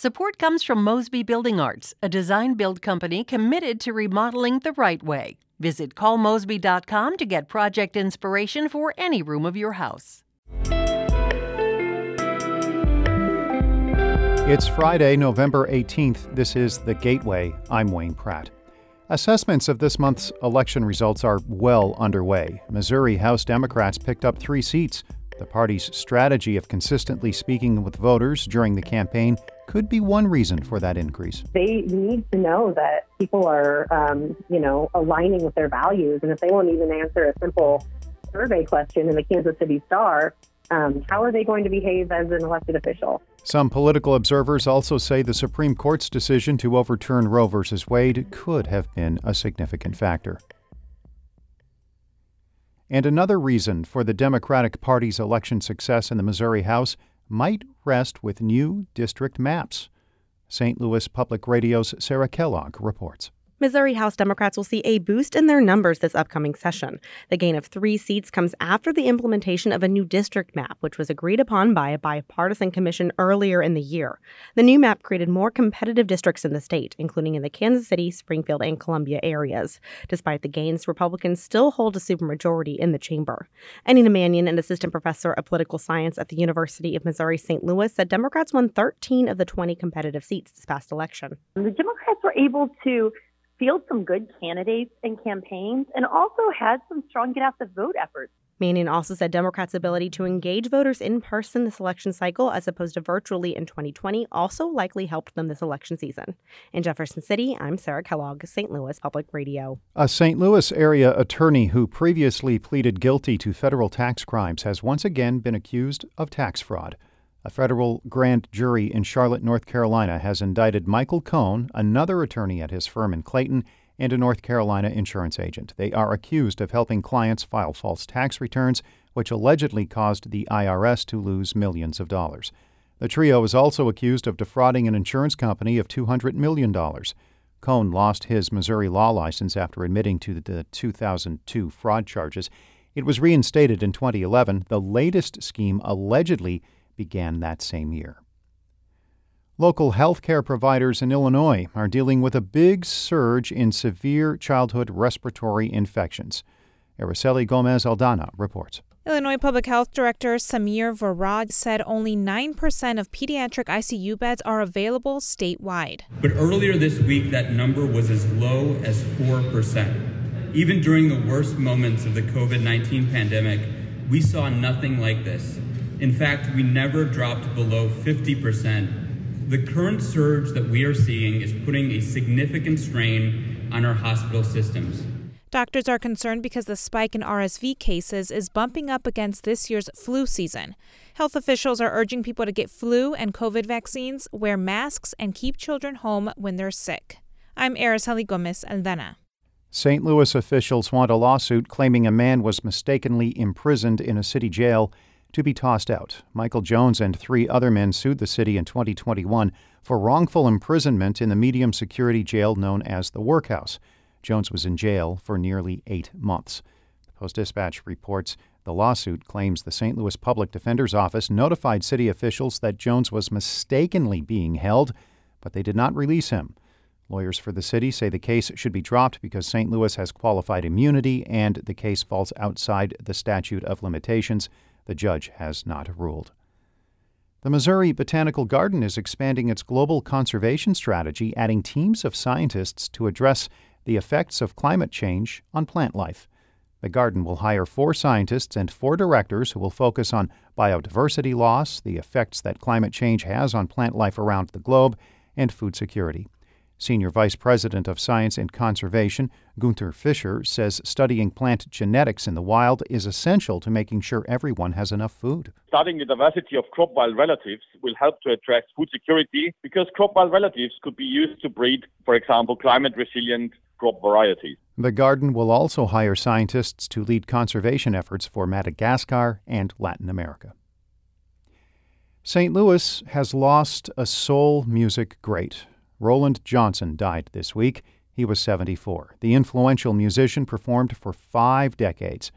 Support comes from Mosby Building Arts, a design build company committed to remodeling the right way. Visit callmosby.com to get project inspiration for any room of your house. It's Friday, November 18th. This is The Gateway. I'm Wayne Pratt. Assessments of this month's election results are well underway. Missouri House Democrats picked up three seats. The party's strategy of consistently speaking with voters during the campaign could be one reason for that increase. They need to know that people are, um, you know, aligning with their values. And if they won't even answer a simple survey question in the Kansas City Star, um, how are they going to behave as an elected official? Some political observers also say the Supreme Court's decision to overturn Roe v. Wade could have been a significant factor. And another reason for the Democratic Party's election success in the Missouri House might rest with new district maps. St. Louis Public Radio's Sarah Kellogg reports. Missouri House Democrats will see a boost in their numbers this upcoming session. The gain of three seats comes after the implementation of a new district map, which was agreed upon by a bipartisan commission earlier in the year. The new map created more competitive districts in the state, including in the Kansas City, Springfield, and Columbia areas. Despite the gains, Republicans still hold a supermajority in the chamber. Anita Manion, an assistant professor of political science at the University of Missouri St. Louis, said Democrats won 13 of the 20 competitive seats this past election. The Democrats were able to field some good candidates and campaigns and also had some strong get out the vote efforts. Manion also said Democrats' ability to engage voters in person this election cycle as opposed to virtually in 2020 also likely helped them this election season. In Jefferson City, I'm Sarah Kellogg, St. Louis Public Radio. A St. Louis area attorney who previously pleaded guilty to federal tax crimes has once again been accused of tax fraud. A federal grand jury in Charlotte, North Carolina has indicted Michael Kohn, another attorney at his firm in Clayton, and a North Carolina insurance agent. They are accused of helping clients file false tax returns, which allegedly caused the IRS to lose millions of dollars. The trio is also accused of defrauding an insurance company of $200 million. Kohn lost his Missouri law license after admitting to the 2002 fraud charges. It was reinstated in 2011. The latest scheme allegedly began that same year. Local health care providers in Illinois are dealing with a big surge in severe childhood respiratory infections. Araceli Gomez Aldana reports. Illinois Public Health Director Sameer Vohra said only 9% of pediatric ICU beds are available statewide. But earlier this week, that number was as low as 4%. Even during the worst moments of the COVID 19 pandemic, we saw nothing like this. In fact, we never dropped below 50%. The current surge that we are seeing is putting a significant strain on our hospital systems. Doctors are concerned because the spike in RSV cases is bumping up against this year's flu season. Health officials are urging people to get flu and COVID vaccines, wear masks, and keep children home when they're sick. I'm Araceli Gomez Aldana. St. Louis officials want a lawsuit claiming a man was mistakenly imprisoned in a city jail to be tossed out. Michael Jones and three other men sued the city in 2021 for wrongful imprisonment in the medium security jail known as the Workhouse. Jones was in jail for nearly eight months. The Post Dispatch reports the lawsuit claims the St. Louis Public Defender's Office notified city officials that Jones was mistakenly being held, but they did not release him. Lawyers for the city say the case should be dropped because St. Louis has qualified immunity and the case falls outside the statute of limitations. The judge has not ruled. The Missouri Botanical Garden is expanding its global conservation strategy, adding teams of scientists to address the effects of climate change on plant life. The garden will hire four scientists and four directors who will focus on biodiversity loss, the effects that climate change has on plant life around the globe, and food security. Senior Vice President of Science and Conservation, Gunther Fischer, says studying plant genetics in the wild is essential to making sure everyone has enough food. Studying the diversity of crop wild relatives will help to address food security because crop wild relatives could be used to breed, for example, climate resilient crop varieties. The garden will also hire scientists to lead conservation efforts for Madagascar and Latin America. St. Louis has lost a soul music great. Roland Johnson died this week. He was 74. The influential musician performed for five decades.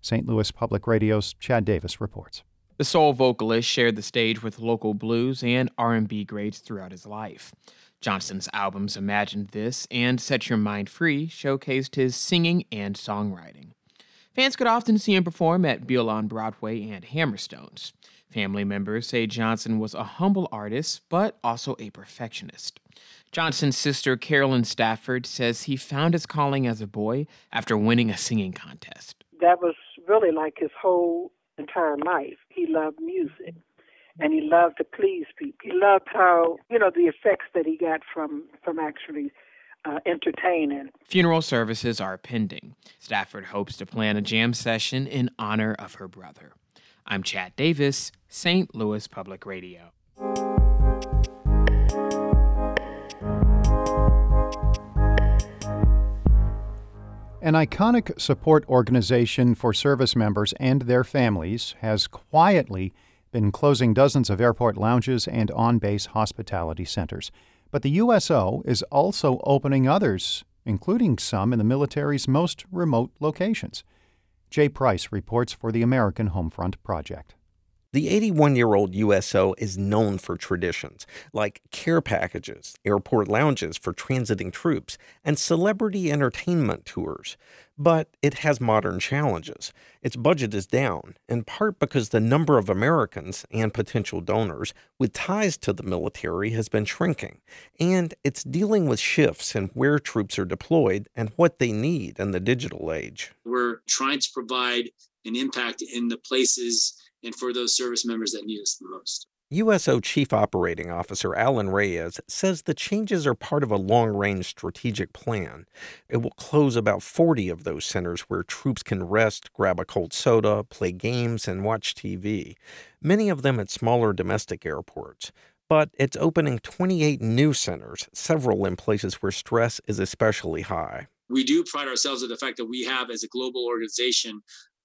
St. Louis Public Radio's Chad Davis reports. The soul vocalist shared the stage with local blues and R&B greats throughout his life. Johnson's albums Imagine This and Set Your Mind Free showcased his singing and songwriting. Fans could often see him perform at Beale on Broadway and Hammerstone's. Family members say Johnson was a humble artist, but also a perfectionist. Johnson's sister, Carolyn Stafford, says he found his calling as a boy after winning a singing contest. That was really like his whole entire life. He loved music and he loved to please people. He loved how, you know, the effects that he got from from actually uh, entertaining. Funeral services are pending. Stafford hopes to plan a jam session in honor of her brother. I'm Chad Davis, St. Louis Public Radio. An iconic support organization for service members and their families has quietly been closing dozens of airport lounges and on base hospitality centers. But the USO is also opening others, including some in the military's most remote locations. Jay Price reports for the American Homefront Project. The 81 year old USO is known for traditions like care packages, airport lounges for transiting troops, and celebrity entertainment tours. But it has modern challenges. Its budget is down, in part because the number of Americans and potential donors with ties to the military has been shrinking, and it's dealing with shifts in where troops are deployed and what they need in the digital age. We're trying to provide an impact in the places and for those service members that need us the most. USO Chief Operating Officer Alan Reyes says the changes are part of a long range strategic plan. It will close about 40 of those centers where troops can rest, grab a cold soda, play games, and watch TV, many of them at smaller domestic airports. But it's opening 28 new centers, several in places where stress is especially high. We do pride ourselves on the fact that we have, as a global organization,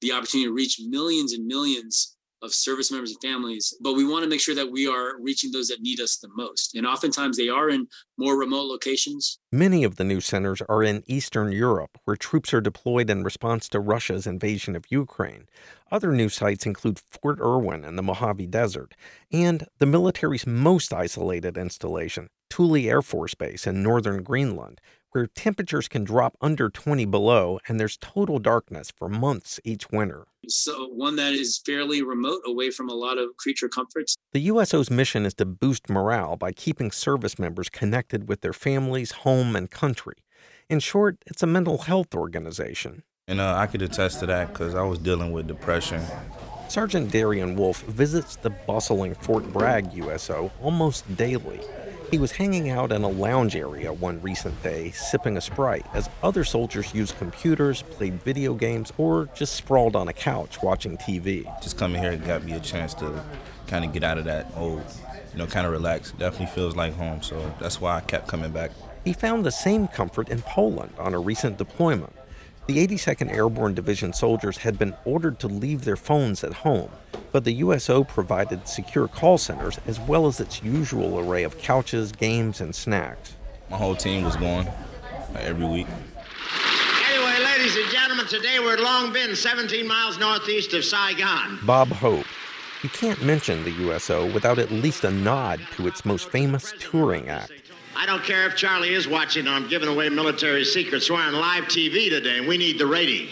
the opportunity to reach millions and millions of service members and families, but we want to make sure that we are reaching those that need us the most. And oftentimes they are in more remote locations. Many of the new centers are in Eastern Europe, where troops are deployed in response to Russia's invasion of Ukraine. Other new sites include Fort Irwin in the Mojave Desert and the military's most isolated installation, Thule Air Force Base in northern Greenland, where temperatures can drop under 20 below and there's total darkness for months each winter. So, one that is fairly remote away from a lot of creature comforts. The USO's mission is to boost morale by keeping service members connected with their families, home, and country. In short, it's a mental health organization. And uh, I could attest to that because I was dealing with depression. Sergeant Darian Wolf visits the bustling Fort Bragg USO almost daily. He was hanging out in a lounge area one recent day, sipping a Sprite, as other soldiers used computers, played video games, or just sprawled on a couch watching TV. Just coming here got me a chance to kind of get out of that old, you know, kind of relax. Definitely feels like home, so that's why I kept coming back. He found the same comfort in Poland on a recent deployment. The 82nd Airborne Division soldiers had been ordered to leave their phones at home, but the USO provided secure call centers as well as its usual array of couches, games, and snacks. My whole team was going every week. Anyway, ladies and gentlemen, today we're at Long Binh, 17 miles northeast of Saigon. Bob Hope. You can't mention the USO without at least a nod to its most famous touring act. I don't care if Charlie is watching. I'm giving away military secrets. We're on live TV today, and we need the rating.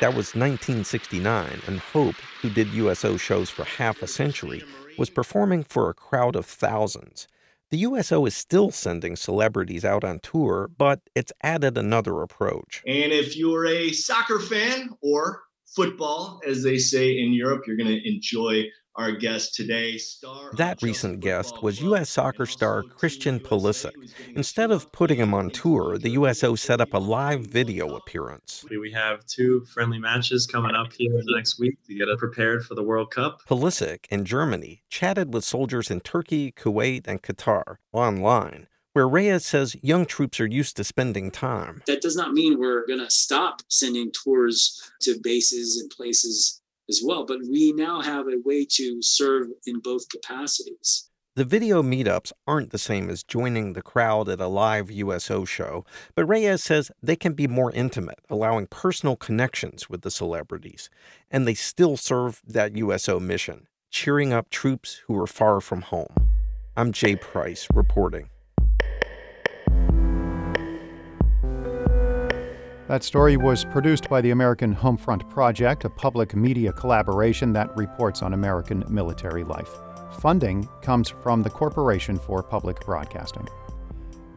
That was 1969, and Hope, who did USO shows for half a century, was performing for a crowd of thousands. The USO is still sending celebrities out on tour, but it's added another approach. And if you're a soccer fan or football, as they say in Europe, you're going to enjoy our guest today. Star that recent guest was U.S. soccer star Christian Pulisic. Instead of putting him on tour, the USO set up a live video appearance. We have two friendly matches coming up here next week to get us prepared for the World Cup. Pulisic, in Germany, chatted with soldiers in Turkey, Kuwait, and Qatar online where Reyes says young troops are used to spending time. That does not mean we're going to stop sending tours to bases and places as well. But we now have a way to serve in both capacities. The video meetups aren't the same as joining the crowd at a live USO show, but Reyes says they can be more intimate, allowing personal connections with the celebrities. And they still serve that USO mission, cheering up troops who are far from home. I'm Jay Price reporting. That story was produced by the American Homefront Project, a public media collaboration that reports on American military life. Funding comes from the Corporation for Public Broadcasting.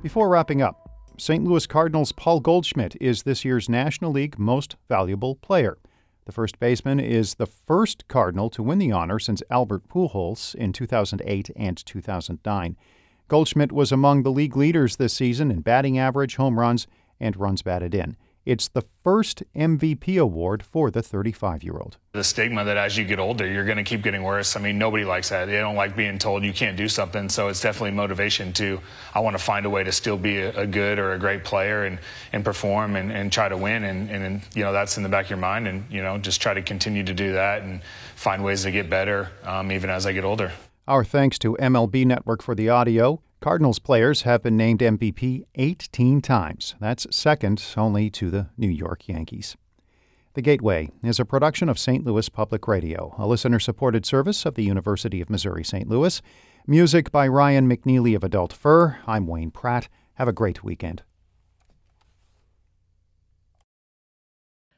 Before wrapping up, St. Louis Cardinals' Paul Goldschmidt is this year's National League Most Valuable Player. The first baseman is the first Cardinal to win the honor since Albert Pujols in 2008 and 2009. Goldschmidt was among the league leaders this season in batting average, home runs, and runs batted in. It's the first MVP award for the 35 year old. The stigma that as you get older, you're going to keep getting worse. I mean, nobody likes that. They don't like being told you can't do something. So it's definitely motivation to, I want to find a way to still be a, good or a great player and, and perform and, and try to win. And, and, you know, that's in the back of your mind. And, you know, just try to continue to do that and find ways to get better um, even as I get older. Our thanks to MLB Network for the audio. Cardinals players have been named MVP 18 times. That's second only to the New York Yankees. The Gateway is a production of St. Louis Public Radio, a listener supported service of the University of Missouri St. Louis. Music by Ryan McNeely of Adult Fur. I'm Wayne Pratt. Have a great weekend.